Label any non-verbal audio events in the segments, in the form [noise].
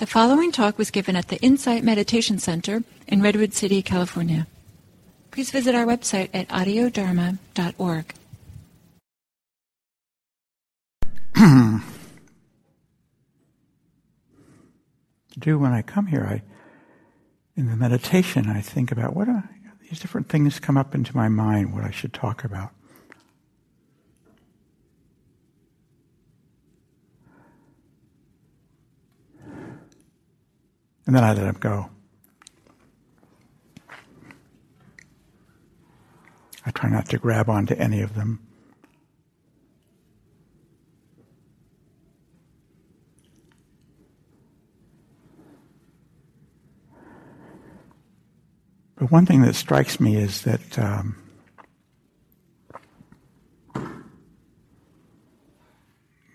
The following talk was given at the Insight Meditation Center in Redwood City, California. Please visit our website at audiodharma.org. [clears throat] do when I come here, I in the meditation I think about what are these different things come up into my mind what I should talk about. And then I let them go. I try not to grab onto any of them. But one thing that strikes me is that um,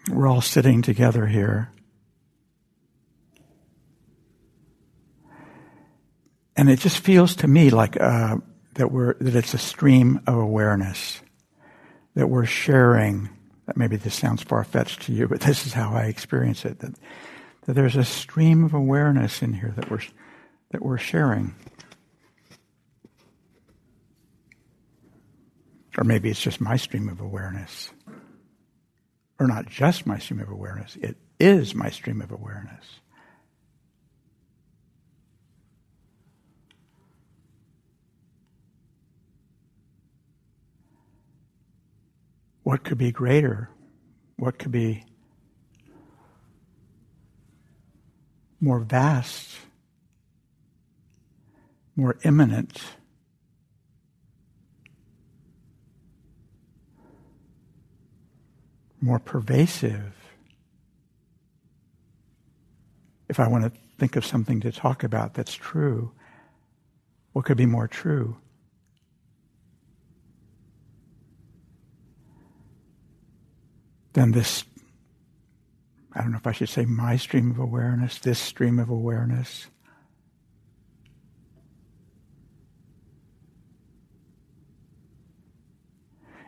we're all sitting together here. And it just feels to me like uh, that we're that it's a stream of awareness that we're sharing. That maybe this sounds far fetched to you, but this is how I experience it. That, that there's a stream of awareness in here that we're that we're sharing. Or maybe it's just my stream of awareness. Or not just my stream of awareness, it is my stream of awareness. What could be greater? What could be more vast, more imminent? More pervasive. If I want to think of something to talk about that's true, what could be more true? Then this, I don't know if I should say my stream of awareness, this stream of awareness.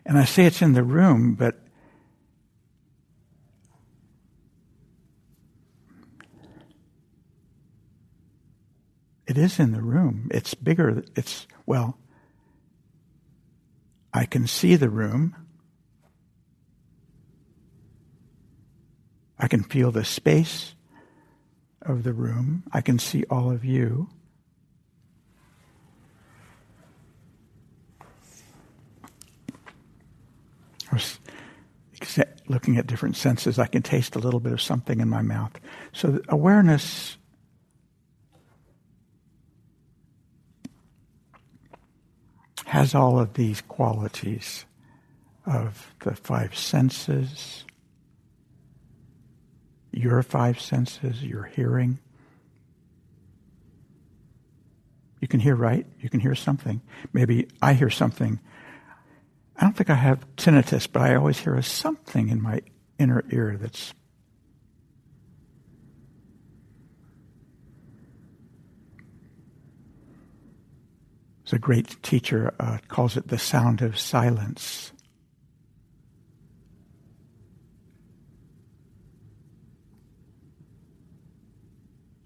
And I say it's in the room, but it is in the room. It's bigger. It's, well, I can see the room. I can feel the space of the room. I can see all of you. I was looking at different senses. I can taste a little bit of something in my mouth. So awareness has all of these qualities of the five senses, your five senses, your hearing. You can hear right, you can hear something. Maybe I hear something. I don't think I have tinnitus, but I always hear a something in my inner ear that's There's a great teacher uh, calls it the sound of silence.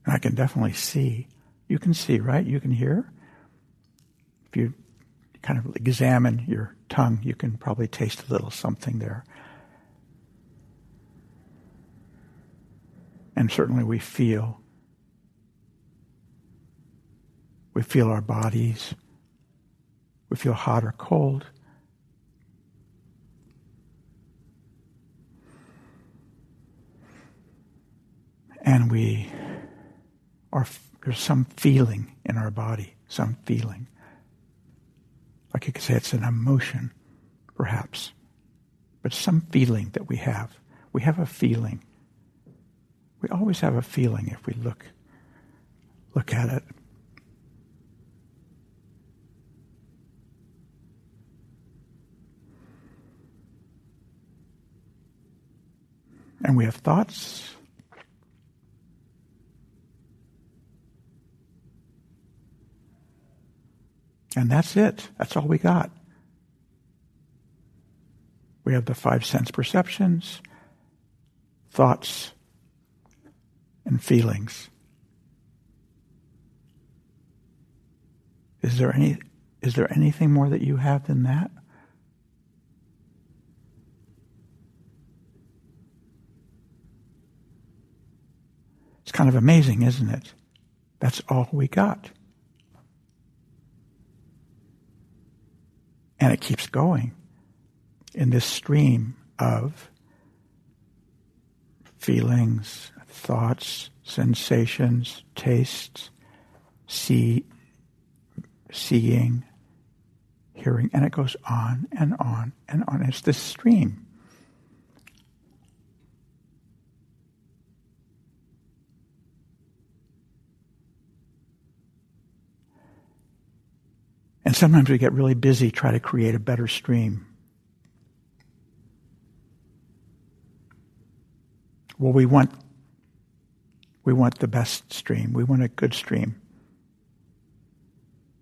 I can definitely see. You can see, right? You can hear. If you kind of examine your tongue, you can probably taste a little something there. And certainly we feel. We feel our bodies. We feel hot or cold. And we or there's some feeling in our body, some feeling. Like you could say it's an emotion, perhaps, but some feeling that we have. We have a feeling. We always have a feeling if we look look at it. And we have thoughts And that's it. That's all we got. We have the five sense perceptions, thoughts, and feelings. Is there any is there anything more that you have than that? It's kind of amazing, isn't it? That's all we got. And it keeps going in this stream of feelings, thoughts, sensations, tastes, see, seeing, hearing, and it goes on and on and on. It's this stream. And sometimes we get really busy trying to create a better stream. Well, we want we want the best stream. We want a good stream.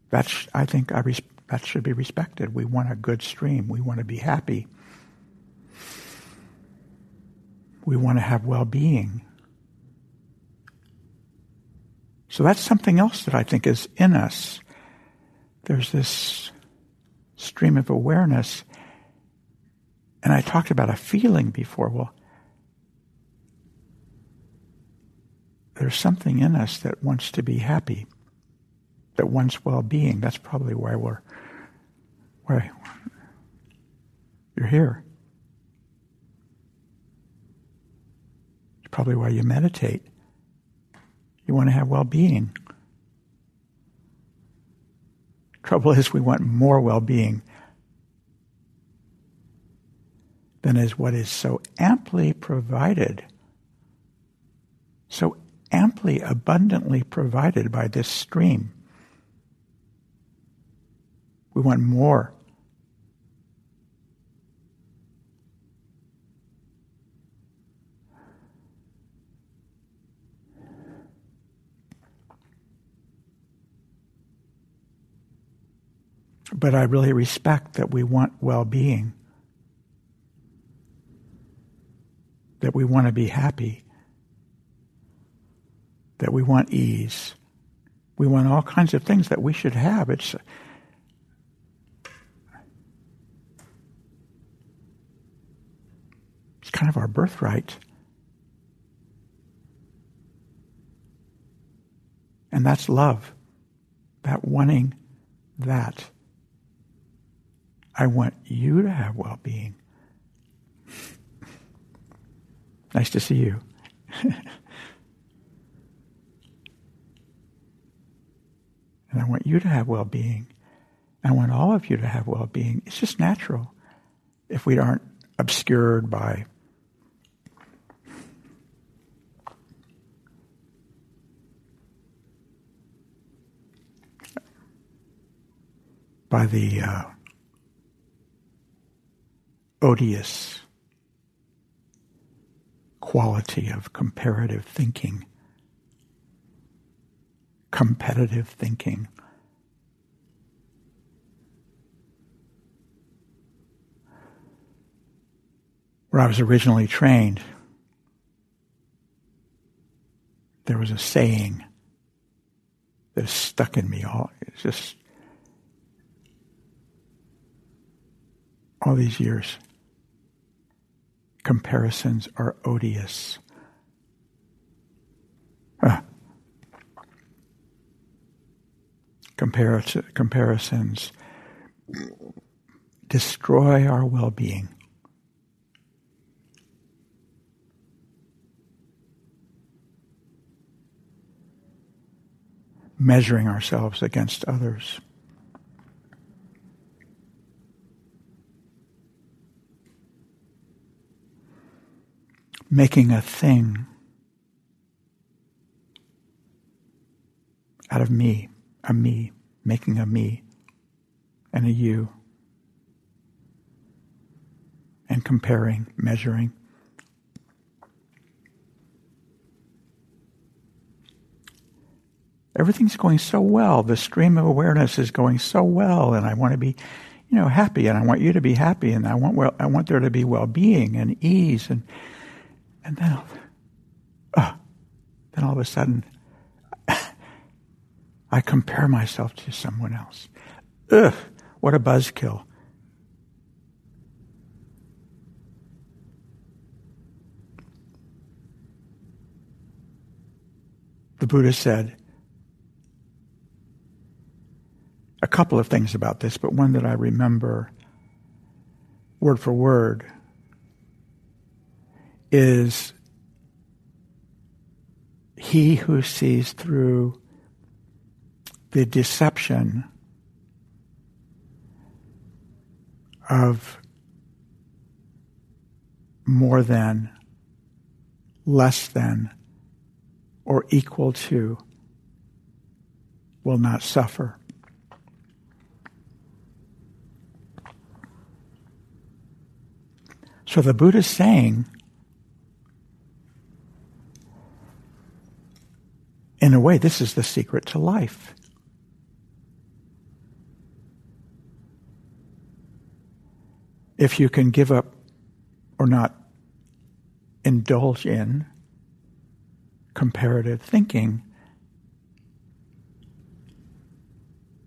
That's I think I res- that should be respected. We want a good stream. We want to be happy. We want to have well-being. So that's something else that I think is in us. There's this stream of awareness. And I talked about a feeling before. Well, there's something in us that wants to be happy, that wants well-being. That's probably why we're why you're here. It's probably why you meditate. You want to have well-being. Trouble is, we want more well-being than is what is so amply provided so amply, abundantly provided by this stream. We want more. But I really respect that we want well being, that we want to be happy that we want ease. We want all kinds of things that we should have. It's it's kind of our birthright. And that's love. That wanting that. I want you to have well being. [laughs] nice to see you. [laughs] And I want you to have well being. I want all of you to have well being. It's just natural if we aren't obscured by by the uh, odious quality of comparative thinking competitive thinking. Where I was originally trained, there was a saying that stuck in me all it's just all these years. Comparisons are odious. Ah, comparisons destroy our well being. Measuring ourselves against others. Making a thing out of me a me, making a me and a you, and comparing, measuring. Everything's going so well. The stream of awareness is going so well, and I want to be, you know, happy, and I want you to be happy, and I want well, I want there to be well-being and ease, and and then, uh, then all of a sudden, I [laughs] I compare myself to someone else. Ugh, what a buzzkill. The Buddha said a couple of things about this, but one that I remember word for word is he who sees through the deception of more than, less than, or equal to will not suffer. So the Buddha is saying, in a way, this is the secret to life. If you can give up or not indulge in comparative thinking,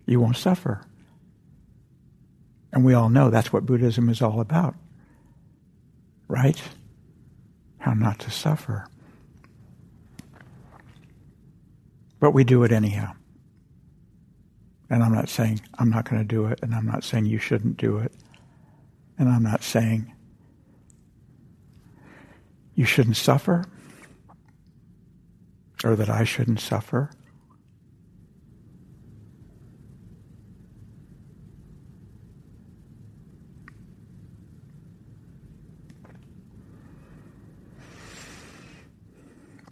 you won't suffer. And we all know that's what Buddhism is all about right? How not to suffer. But we do it anyhow. And I'm not saying I'm not going to do it, and I'm not saying you shouldn't do it, and I'm not saying you shouldn't suffer, or that I shouldn't suffer.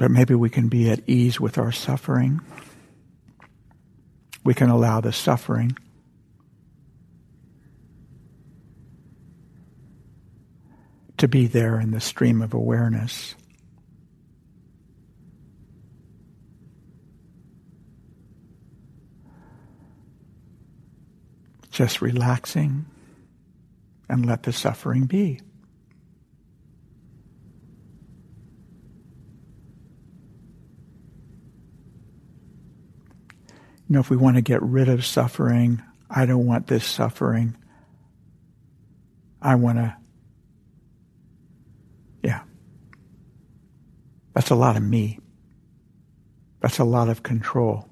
But maybe we can be at ease with our suffering. We can allow the suffering to be there in the stream of awareness. Just relaxing and let the suffering be. You know, if we want to get rid of suffering, I don't want this suffering. I want to, yeah. That's a lot of me. That's a lot of control.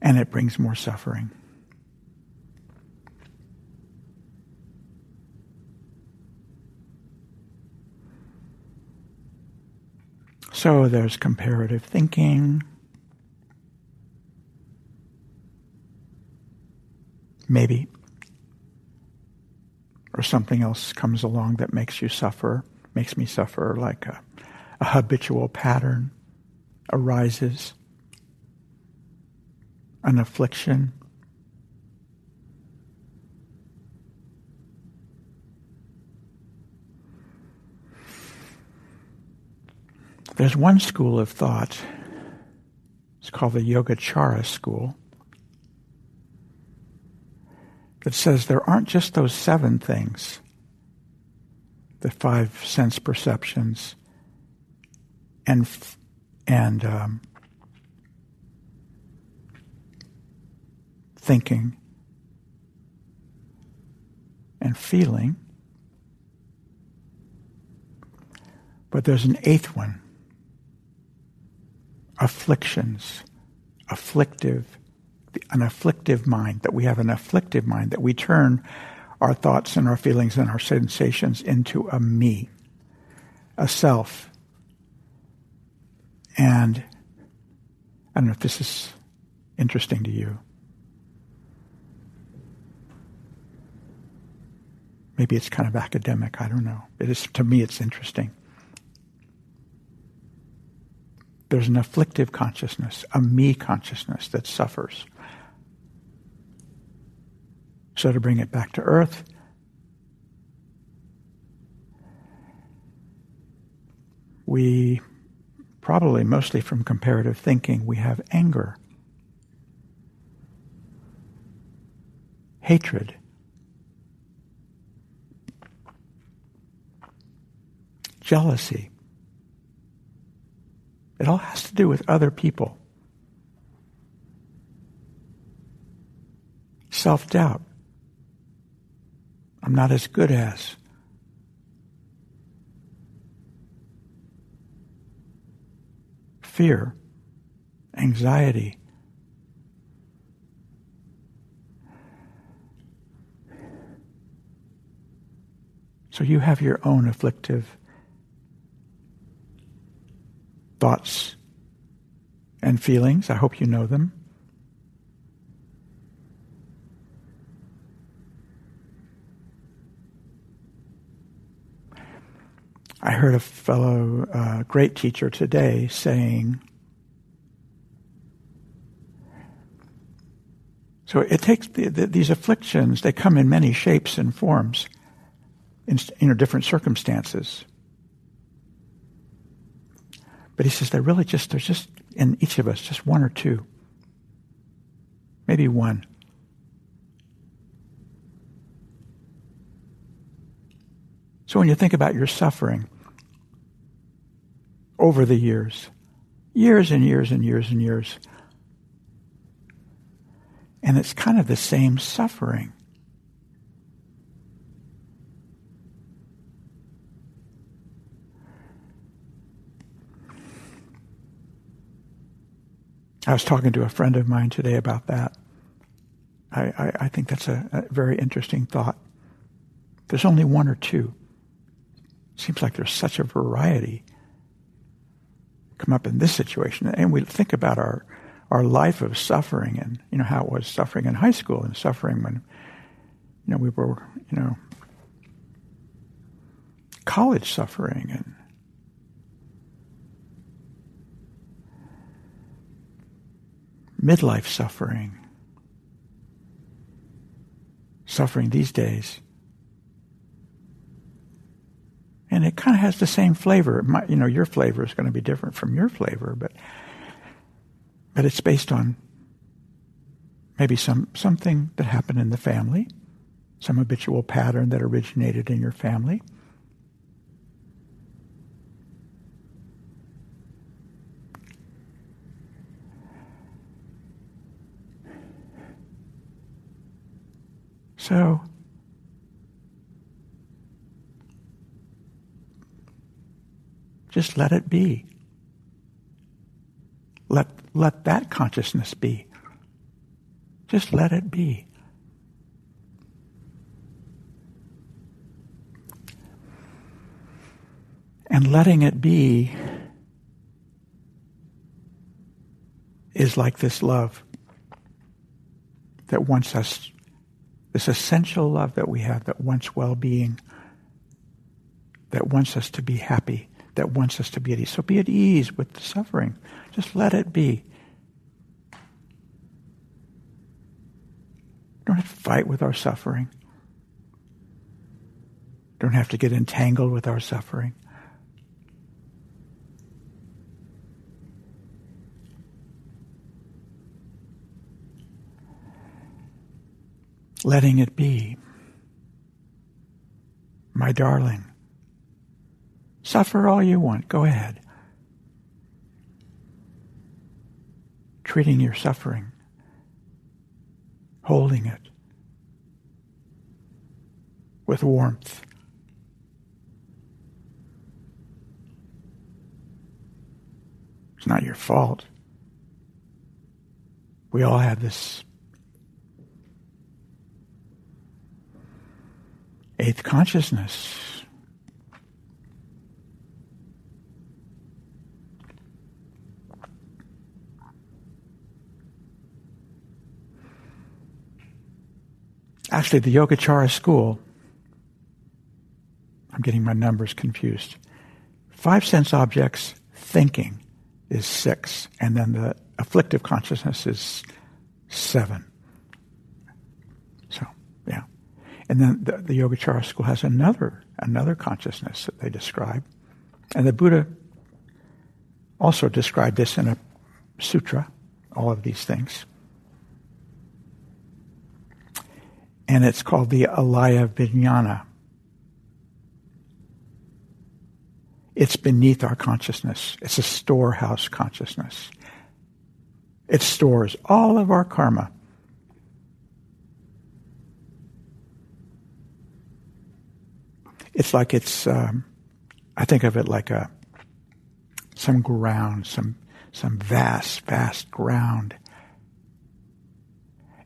And it brings more suffering. So there's comparative thinking. Maybe. Or something else comes along that makes you suffer, makes me suffer, like a, a habitual pattern arises, an affliction. There's one school of thought, it's called the Yogacara school, that says there aren't just those seven things, the five sense perceptions, and, and um, thinking. And feeling. But there's an eighth one afflictions, afflictive, an afflictive mind, that we have an afflictive mind, that we turn our thoughts and our feelings and our sensations into a me, a self. And I don't know if this is interesting to you. Maybe it's kind of academic, I don't know. It is to me it's interesting. There's an afflictive consciousness, a me consciousness that suffers. So to bring it back to earth, we probably mostly from comparative thinking, we have anger, hatred, jealousy, It all has to do with other people. Self doubt. I'm not as good as. Fear, anxiety. So you have your own afflictive thoughts and feelings. I hope you know them. I heard a fellow uh, great teacher today saying, so it takes the, the, these afflictions, they come in many shapes and forms, in know, different circumstances. But he says they're really just, there's just in each of us, just one or two. Maybe one. So when you think about your suffering over the years, years and years and years and years, and it's kind of the same suffering. I was talking to a friend of mine today about that. I, I, I think that's a, a, very interesting thought. There's only one or two. Seems like there's such a variety come up in this situation. And we think about our, our life of suffering and, you know, how it was suffering in high school and suffering when, you know, we were, you know, college suffering and midlife suffering, suffering these days. And it kind of has the same flavor. My, you know, your flavor is going to be different from your flavor, but but it's based on maybe some something that happened in the family, some habitual pattern that originated in your family. So, just let it be. Let, let that consciousness be. Just let it be. And letting it be is like this love that wants us this essential love that we have that wants well being, that wants us to be happy, that wants us to be at ease. So be at ease with the suffering. Just let it be. Don't have to fight with our suffering. Don't have to get entangled with our suffering. Letting it be. My darling, suffer all you want. Go ahead. Treating your suffering, holding it with warmth. It's not your fault. We all have this eighth consciousness. Actually, the Yogacara school, I'm getting my numbers confused. Five sense objects, thinking is six, and then the afflictive consciousness is seven. And then the, the Yogacara school has another, another consciousness that they describe. And the Buddha also described this in a sutra, all of these things. And it's called the Alaya Vijnana. It's beneath our consciousness. It's a storehouse consciousness. It stores all of our karma. It's like it's, um, I think of it like a, some ground, some, some vast, vast ground.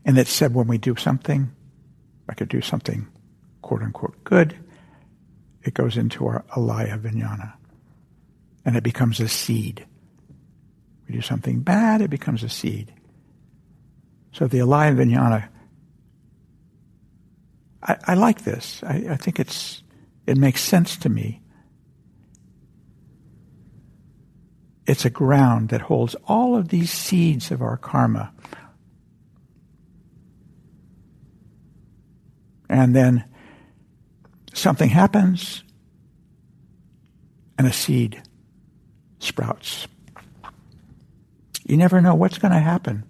And it said when we do something, I could do something quote unquote good, it goes into our alaya vijnana. And it becomes a seed. We do something bad, it becomes a seed. So the alaya vijnana, I, I like this. I, I think it's it makes sense to me. It's a ground that holds all of these seeds of our karma. And then something happens and a seed sprouts. You never know what's going to happen.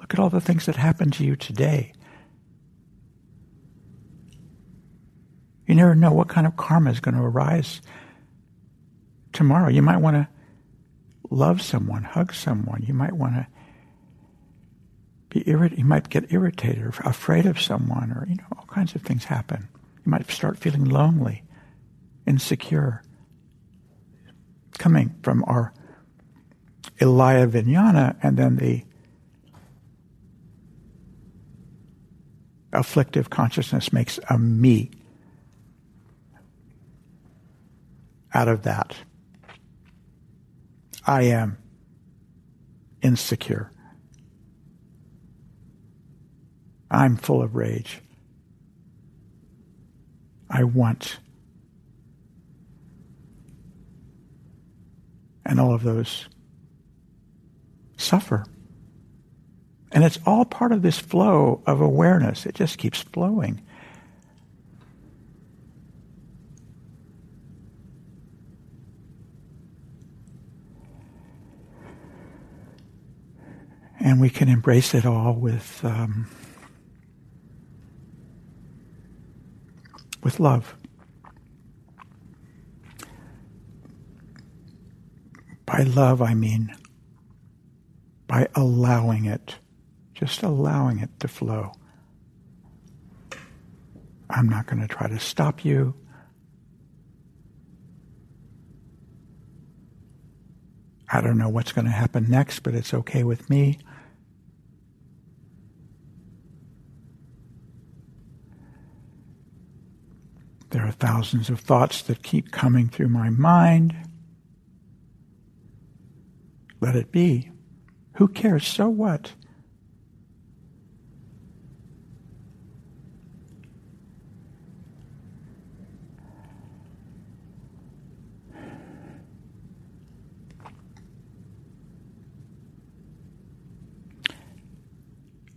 Look at all the things that happened to you today. You never know what kind of karma is going to arise tomorrow. You might want to love someone, hug someone. You might want to be irrit- You might get irritated or afraid of someone, or you know, all kinds of things happen. You might start feeling lonely, insecure. Coming from our Alaya Vijnana and then the afflictive consciousness makes a me out of that. I am insecure. I'm full of rage. I want. And all of those suffer. And it's all part of this flow of awareness. It just keeps flowing. And we can embrace it all with um, with love. By love, I mean by allowing it, just allowing it to flow. I'm not going to try to stop you. I don't know what's going to happen next, but it's okay with me. There are thousands of thoughts that keep coming through my mind. Let it be. Who cares? So what?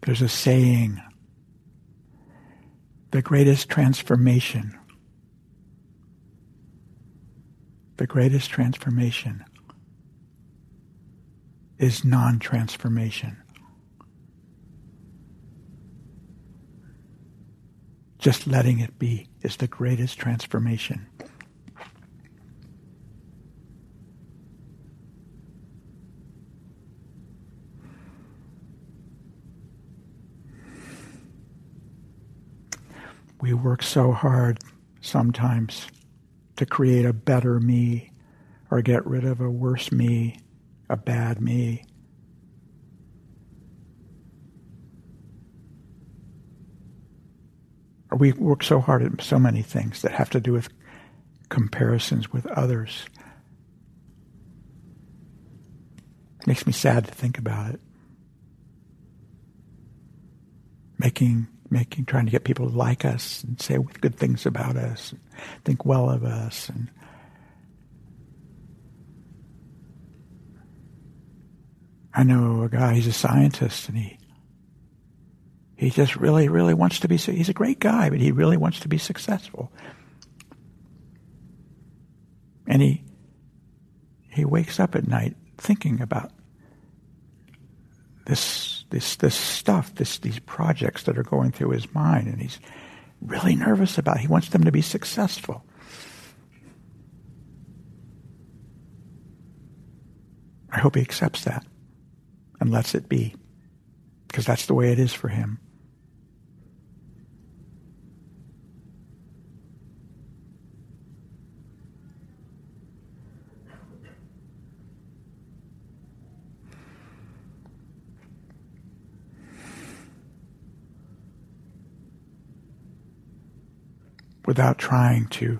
There's a saying the greatest transformation the greatest transformation is non transformation. Just letting it be is the greatest transformation. We work so hard sometimes to create a better me or get rid of a worse me, a bad me. We work so hard at so many things that have to do with comparisons with others. Makes me sad to think about it. Making making, trying to get people to like us and say good things about us, and think well of us, and I know a guy. He's a scientist, and he he just really, really wants to be. He's a great guy, but he really wants to be successful. And he he wakes up at night thinking about this this this stuff, this these projects that are going through his mind, and he's really nervous about. It. He wants them to be successful. I hope he accepts that and lets it be, because that's the way it is for him. Without trying to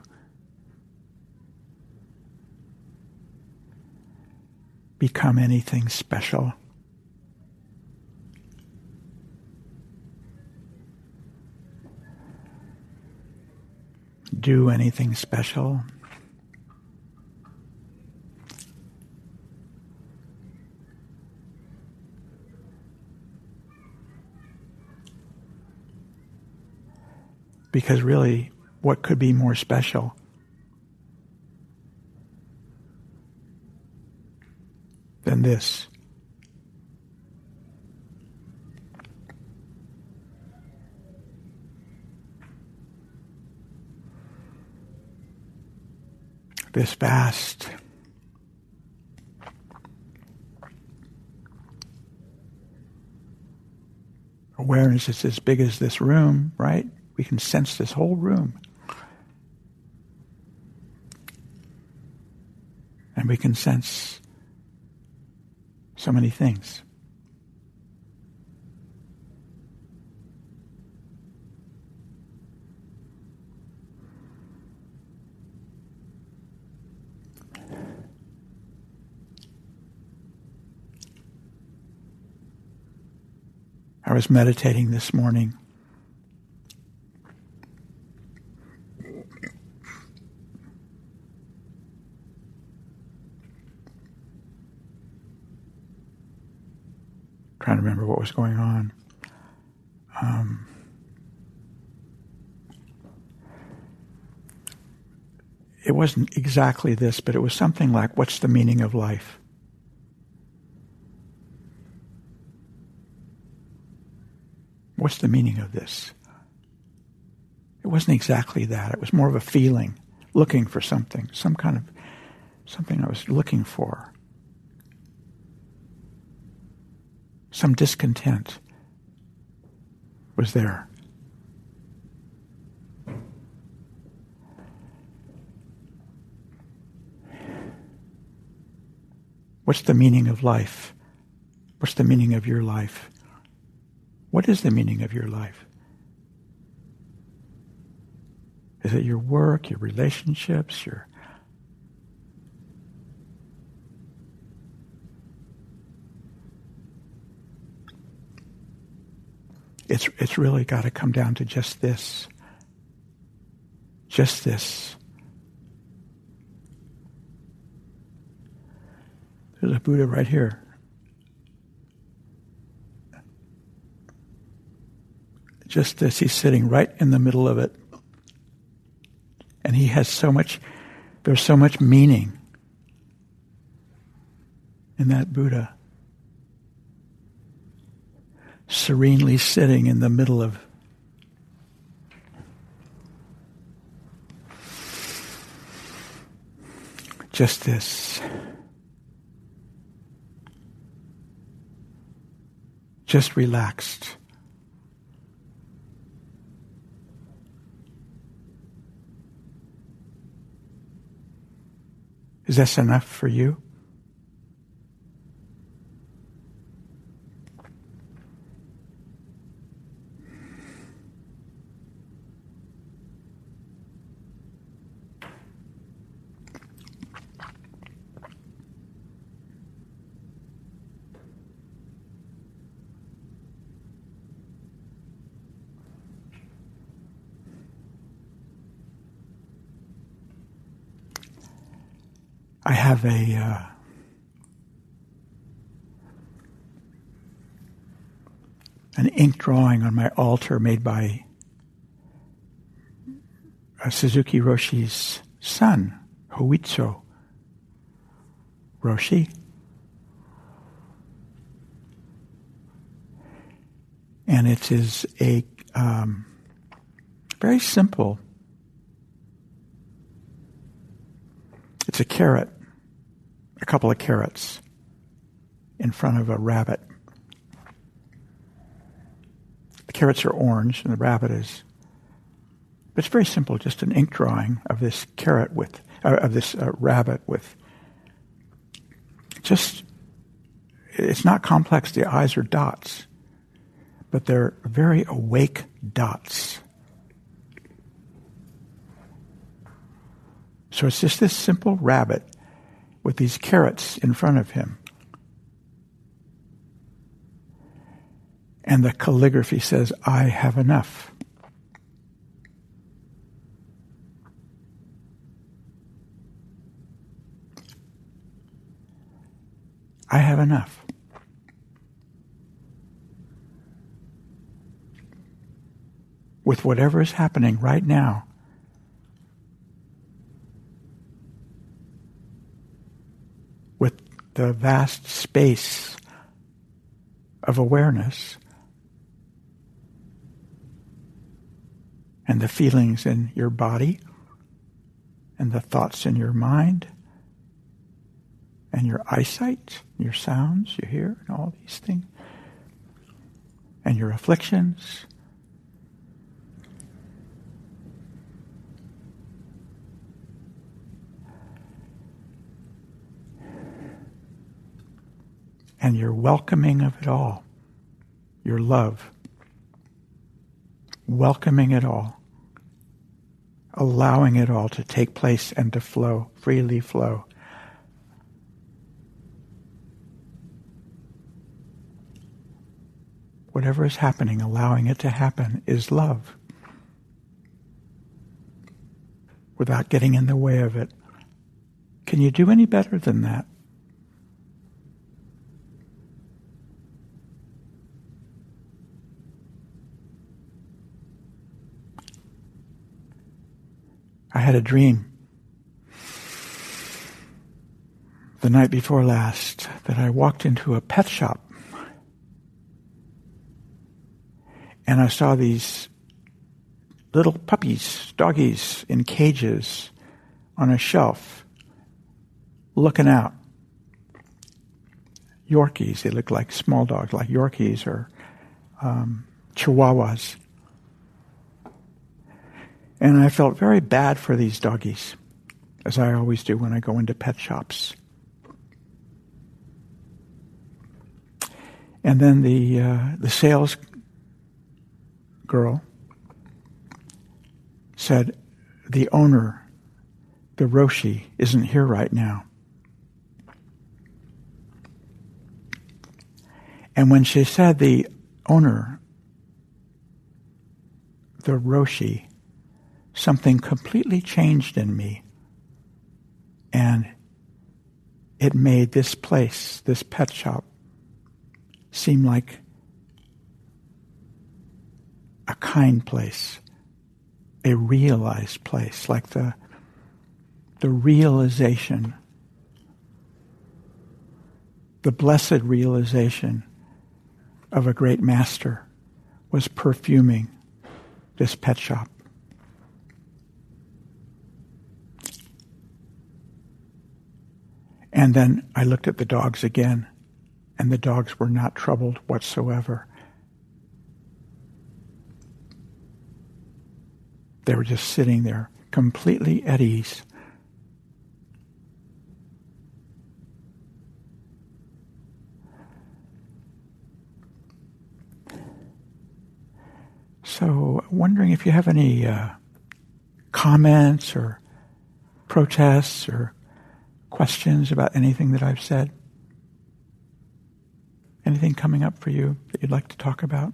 become anything special. Do anything special. Because really, what could be more special? Than this. This vast awareness is as big as this room, right? We can sense this whole room. We can sense so many things. I was meditating this morning trying to remember what was going on. Um, it wasn't exactly this, but it was something like, What's the meaning of life? What's the meaning of this? It wasn't exactly that. It was more of a feeling, looking for something, some kind of something I was looking for. Some discontent was there. What's the meaning of life? What's the meaning of your life? What is the meaning of your life? Is it your work, your relationships, your It's, it's really got to come down to just this. Just this. There's a Buddha right here. Just this. He's sitting right in the middle of it. And he has so much, there's so much meaning in that Buddha serenely sitting in the middle of just this. Just relaxed. Is this enough for you? I have a uh, an ink drawing on my altar made by uh, Suzuki Roshi's son, Hoitsu Roshi. And it is a um, very simple It's a carrot, a couple of carrots in front of a rabbit. The carrots are orange and the rabbit is. It's very simple, just an ink drawing of this carrot with, uh, of this uh, rabbit with just, it's not complex. The eyes are dots, but they're very awake dots. So it's just this simple rabbit with these carrots in front of him. And the calligraphy says, I have enough. I have enough. With whatever is happening right now, with the vast space of awareness and the feelings in your body and the thoughts in your mind and your eyesight, your sounds you hear, and all these things, and your afflictions. And your welcoming of it all, your love, welcoming it all, allowing it all to take place and to flow, freely flow. whatever is happening, allowing it to happen, is love. Without getting in the way of it. Can you do any better than that? I had a dream the night before last that I walked into a pet shop and I saw these little puppies, doggies in cages on a shelf looking out. Yorkies, they look like small dogs, like Yorkies or um, Chihuahuas. And I felt very bad for these doggies, as I always do when I go into pet shops. And then the uh, the sales girl said, The owner, the Roshi, isn't here right now. And when she said the owner, the Roshi, something completely changed in me. And it made this place, this pet shop, seem like a kind place, a realized place, like the, the realization, the blessed realization of a great master was perfuming this pet shop. And then I looked at the dogs again, and the dogs were not troubled whatsoever. They were just sitting there, completely at ease. So, wondering if you have any uh, comments or protests or questions about anything that I've said? Anything coming up for you that you'd like to talk about?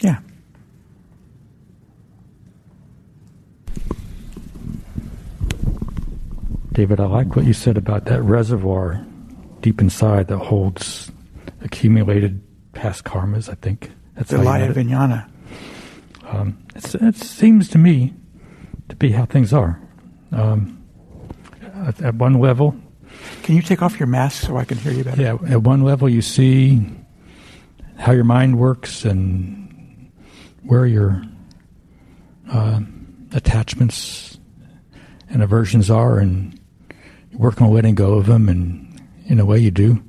Yeah. David, I like what you said about that reservoir deep inside that holds accumulated past karmas. I think that's the Laya Vijnana. Um, it seems to me to be how things are. Um, at, at, one level, can you take off your mask so I can hear you better? Yeah, at one level, you see how your mind works and where your uh, attachments and aversions are, and you work on letting go of them, and in a way you do.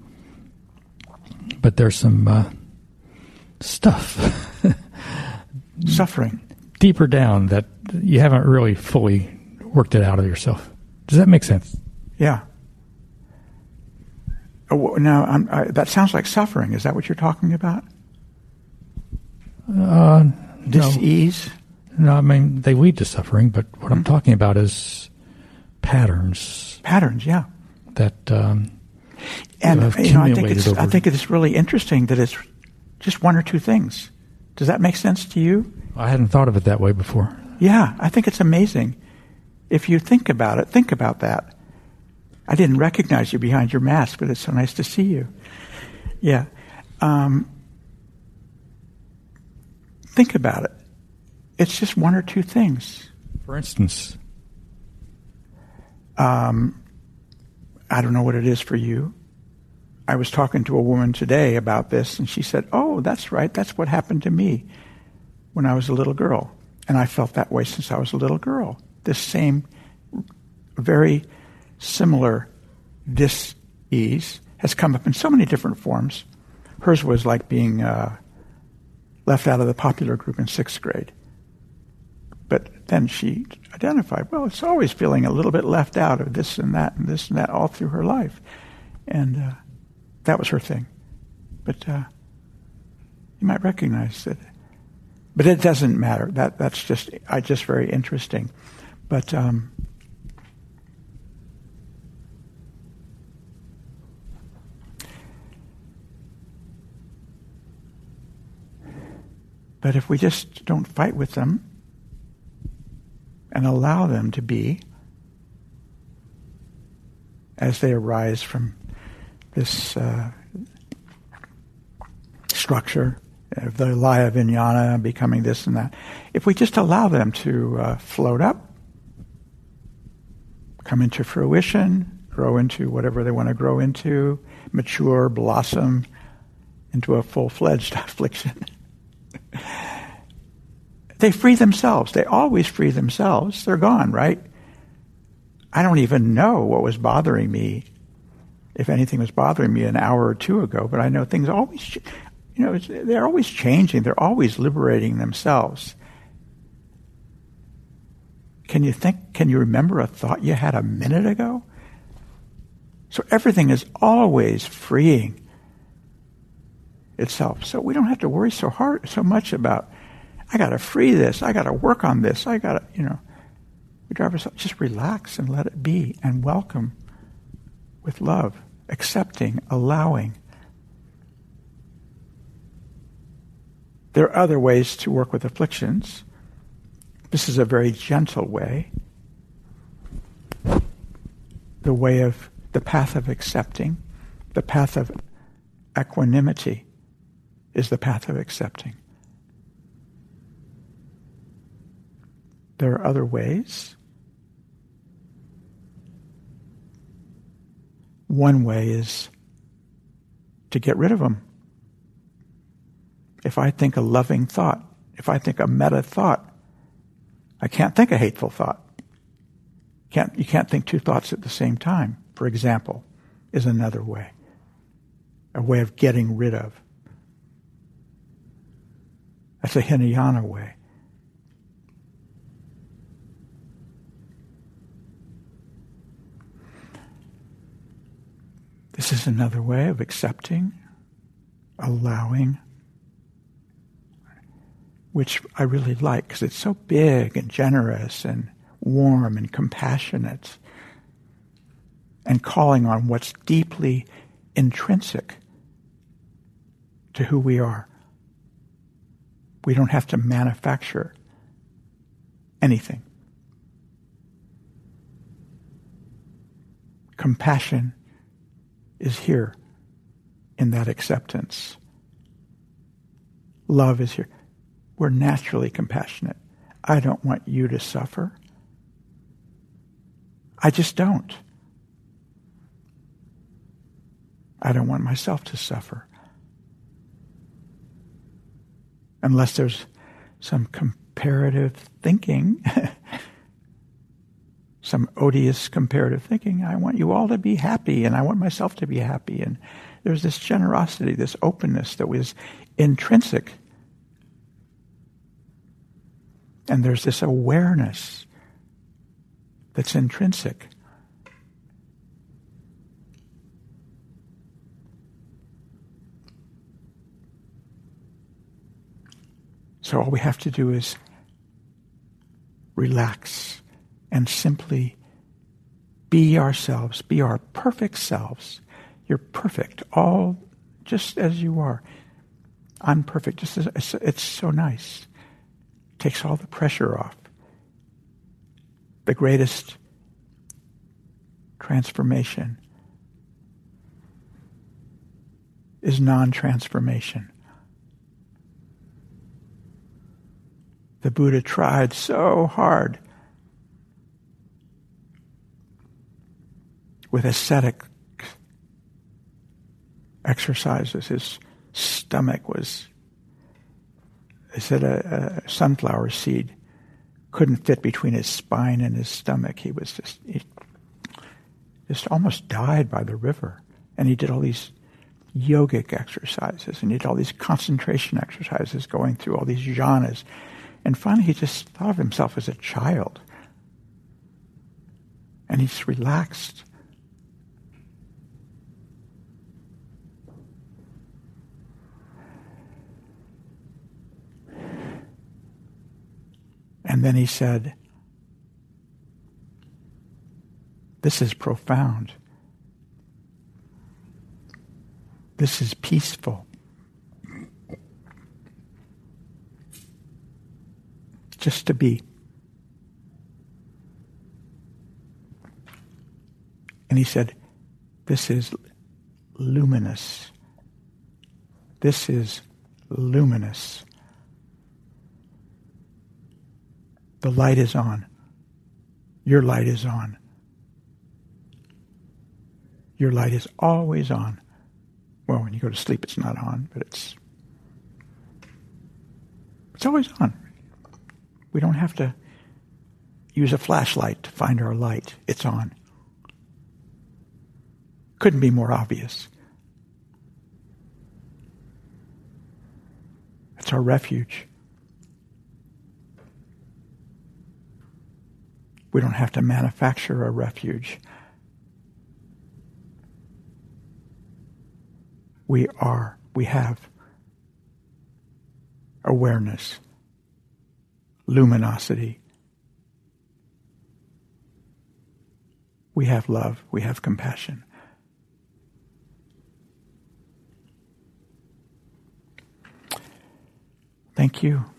But there's some uh, stuff, [laughs] Suffering. deeper down that you haven't really fully worked it out of yourself. Does that make sense? Yeah. Oh, now, I'm, I, that sounds like suffering. Is that what you're talking about? Uh, Dis-ease? No, I mean they lead to suffering, but what I'm Mm-hmm. talking about is patterns Patterns, yeah. that um, And you know, I think it's I think it's really interesting that it's just one or two things. Does that make sense to you? I hadn't thought of it that way before. Yeah, I think it's amazing. If you think about it, think about that. I didn't recognize you behind your mask, but it's so nice to see you. Yeah. Um, think about it. It's just one or two things. For instance, Um, I don't know what it is for you. I was talking to a woman today about this, and she said, Oh, that's right. That's what happened to me when I was a little girl. And I felt that way since I was a little girl. This same, very similar dis ease has come up in so many different forms. Hers was like being uh, left out of the popular group in sixth grade. But then she identified, well, it's always feeling a little bit left out of this and that and this and that all through her life. And uh, that was her thing. But uh, you might recognize that. But it doesn't matter. That That's just, I just very interesting. But um, But if we just don't fight with them and allow them to be as they arise from this uh, structure of the Laya Vijnana becoming this and that, if we just allow them to uh, float up, come into fruition, grow into whatever they want to grow into, mature, blossom into a full fledged [laughs] affliction. they free themselves. They always free themselves. They're gone, right? I don't even know what was bothering me, if anything was bothering me an hour or two ago, but I know things always, you know, they're always changing. They're always liberating themselves. Can you think, can you remember a thought you had a minute ago? So everything is always freeing itself. So we don't have to worry so hard, so much about, I got to free this, I got to work on this, I got to, you know. We drive ourselves, just relax and let it be and welcome with love, accepting, allowing. There are other ways to work with afflictions. This is a very gentle way. The way of the path of accepting, the path of equanimity is the path of accepting. There are other ways. One way is to get rid of them. If I think a loving thought, if I think a metta thought, I can't think a hateful thought. Can't, you can't think two thoughts at the same time, for example, is another way. A way of getting rid of. That's a Hinayana way. This is another way of accepting, allowing, which I really like because it's so big and generous and warm and compassionate and calling on what's deeply intrinsic to who we are. We don't have to manufacture anything. Compassion is here in that acceptance. Love is here. We're naturally compassionate. I don't want you to suffer. I just don't. I don't want myself to suffer. Unless there's some comparative thinking, [laughs] some odious comparative thinking. I want you all to be happy, and I want myself to be happy. And there's this generosity, this openness that was intrinsic. And there's this awareness that's intrinsic. So all we have to do is relax and simply be ourselves, be our perfect selves. You're perfect, all just as you are. I'm perfect. Just as, it's, so nice. Takes all the pressure off. The greatest transformation is non-transformation. The Buddha tried so hard with ascetic exercises. His stomach was, they said, a, a, sunflower seed couldn't fit between his spine and his stomach. He was just, he just almost died by the river. And he did all these yogic exercises and he did all these concentration exercises going through all these jhanas and finally, he just thought of himself as a child. And he's relaxed. And then he said, This is profound. This is peaceful. just to be. And he said, This is luminous. This is luminous. The light is on. Your light is on. Your light is always on. Well, when you go to sleep, it's not on, but it's it's always on. We don't have to use a flashlight to find our light. It's on. Couldn't be more obvious. It's our refuge. We don't have to manufacture a refuge. We are, we have awareness luminosity. We have love, we have compassion. Thank you.